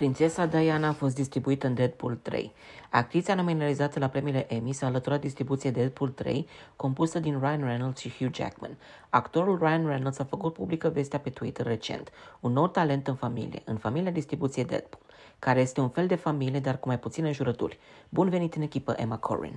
Prințesa Diana a fost distribuită în Deadpool 3. Actrița nominalizată la premiile Emmy s-a alăturat distribuției Deadpool 3, compusă din Ryan Reynolds și Hugh Jackman. Actorul Ryan Reynolds a făcut publică vestea pe Twitter recent, un nou talent în familie, în familia distribuției Deadpool, care este un fel de familie, dar cu mai puține jurături. Bun venit în echipă, Emma Corrin!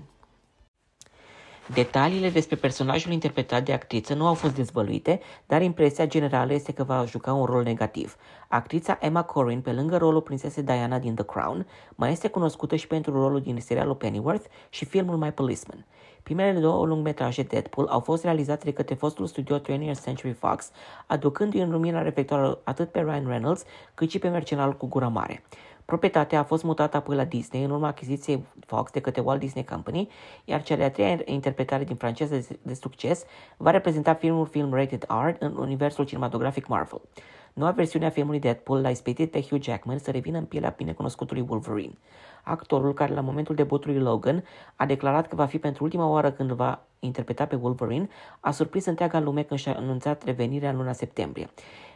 Detaliile despre personajul interpretat de actriță nu au fost dezvăluite, dar impresia generală este că va juca un rol negativ. Actrița Emma Corrin, pe lângă rolul prințesei Diana din The Crown, mai este cunoscută și pentru rolul din serialul Pennyworth și filmul My Policeman. Primele două lungmetraje Deadpool au fost realizate de către fostul studio 20th Century Fox, aducându-i în lumina reflectoare atât pe Ryan Reynolds cât și pe mercenarul cu gura mare. Proprietatea a fost mutată apoi la Disney în urma achiziției Fox de către Walt Disney Company, iar cea de-a treia interpretare din franceză de succes va reprezenta filmul film rated R în universul cinematografic Marvel. Noua versiune a filmului Deadpool l-a ispitit pe Hugh Jackman să revină în pielea binecunoscutului Wolverine. Actorul, care la momentul debutului Logan a declarat că va fi pentru ultima oară când va interpreta pe Wolverine, a surprins întreaga lume când și-a anunțat revenirea în luna septembrie.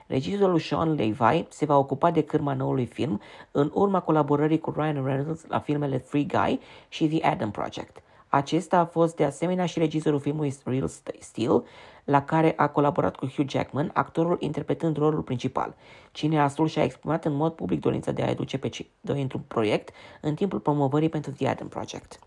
Regizorul Sean Levy se va ocupa de cârma noului film în urma colaborării cu Ryan Reynolds la filmele Free Guy și The Adam Project. Acesta a fost de asemenea și regizorul filmului Real Steel, la care a colaborat cu Hugh Jackman, actorul interpretând rolul principal. Cineastul și-a exprimat în mod public dorința de a aduce pe cei doi într-un proiect în timpul promovării pentru The Adam Project.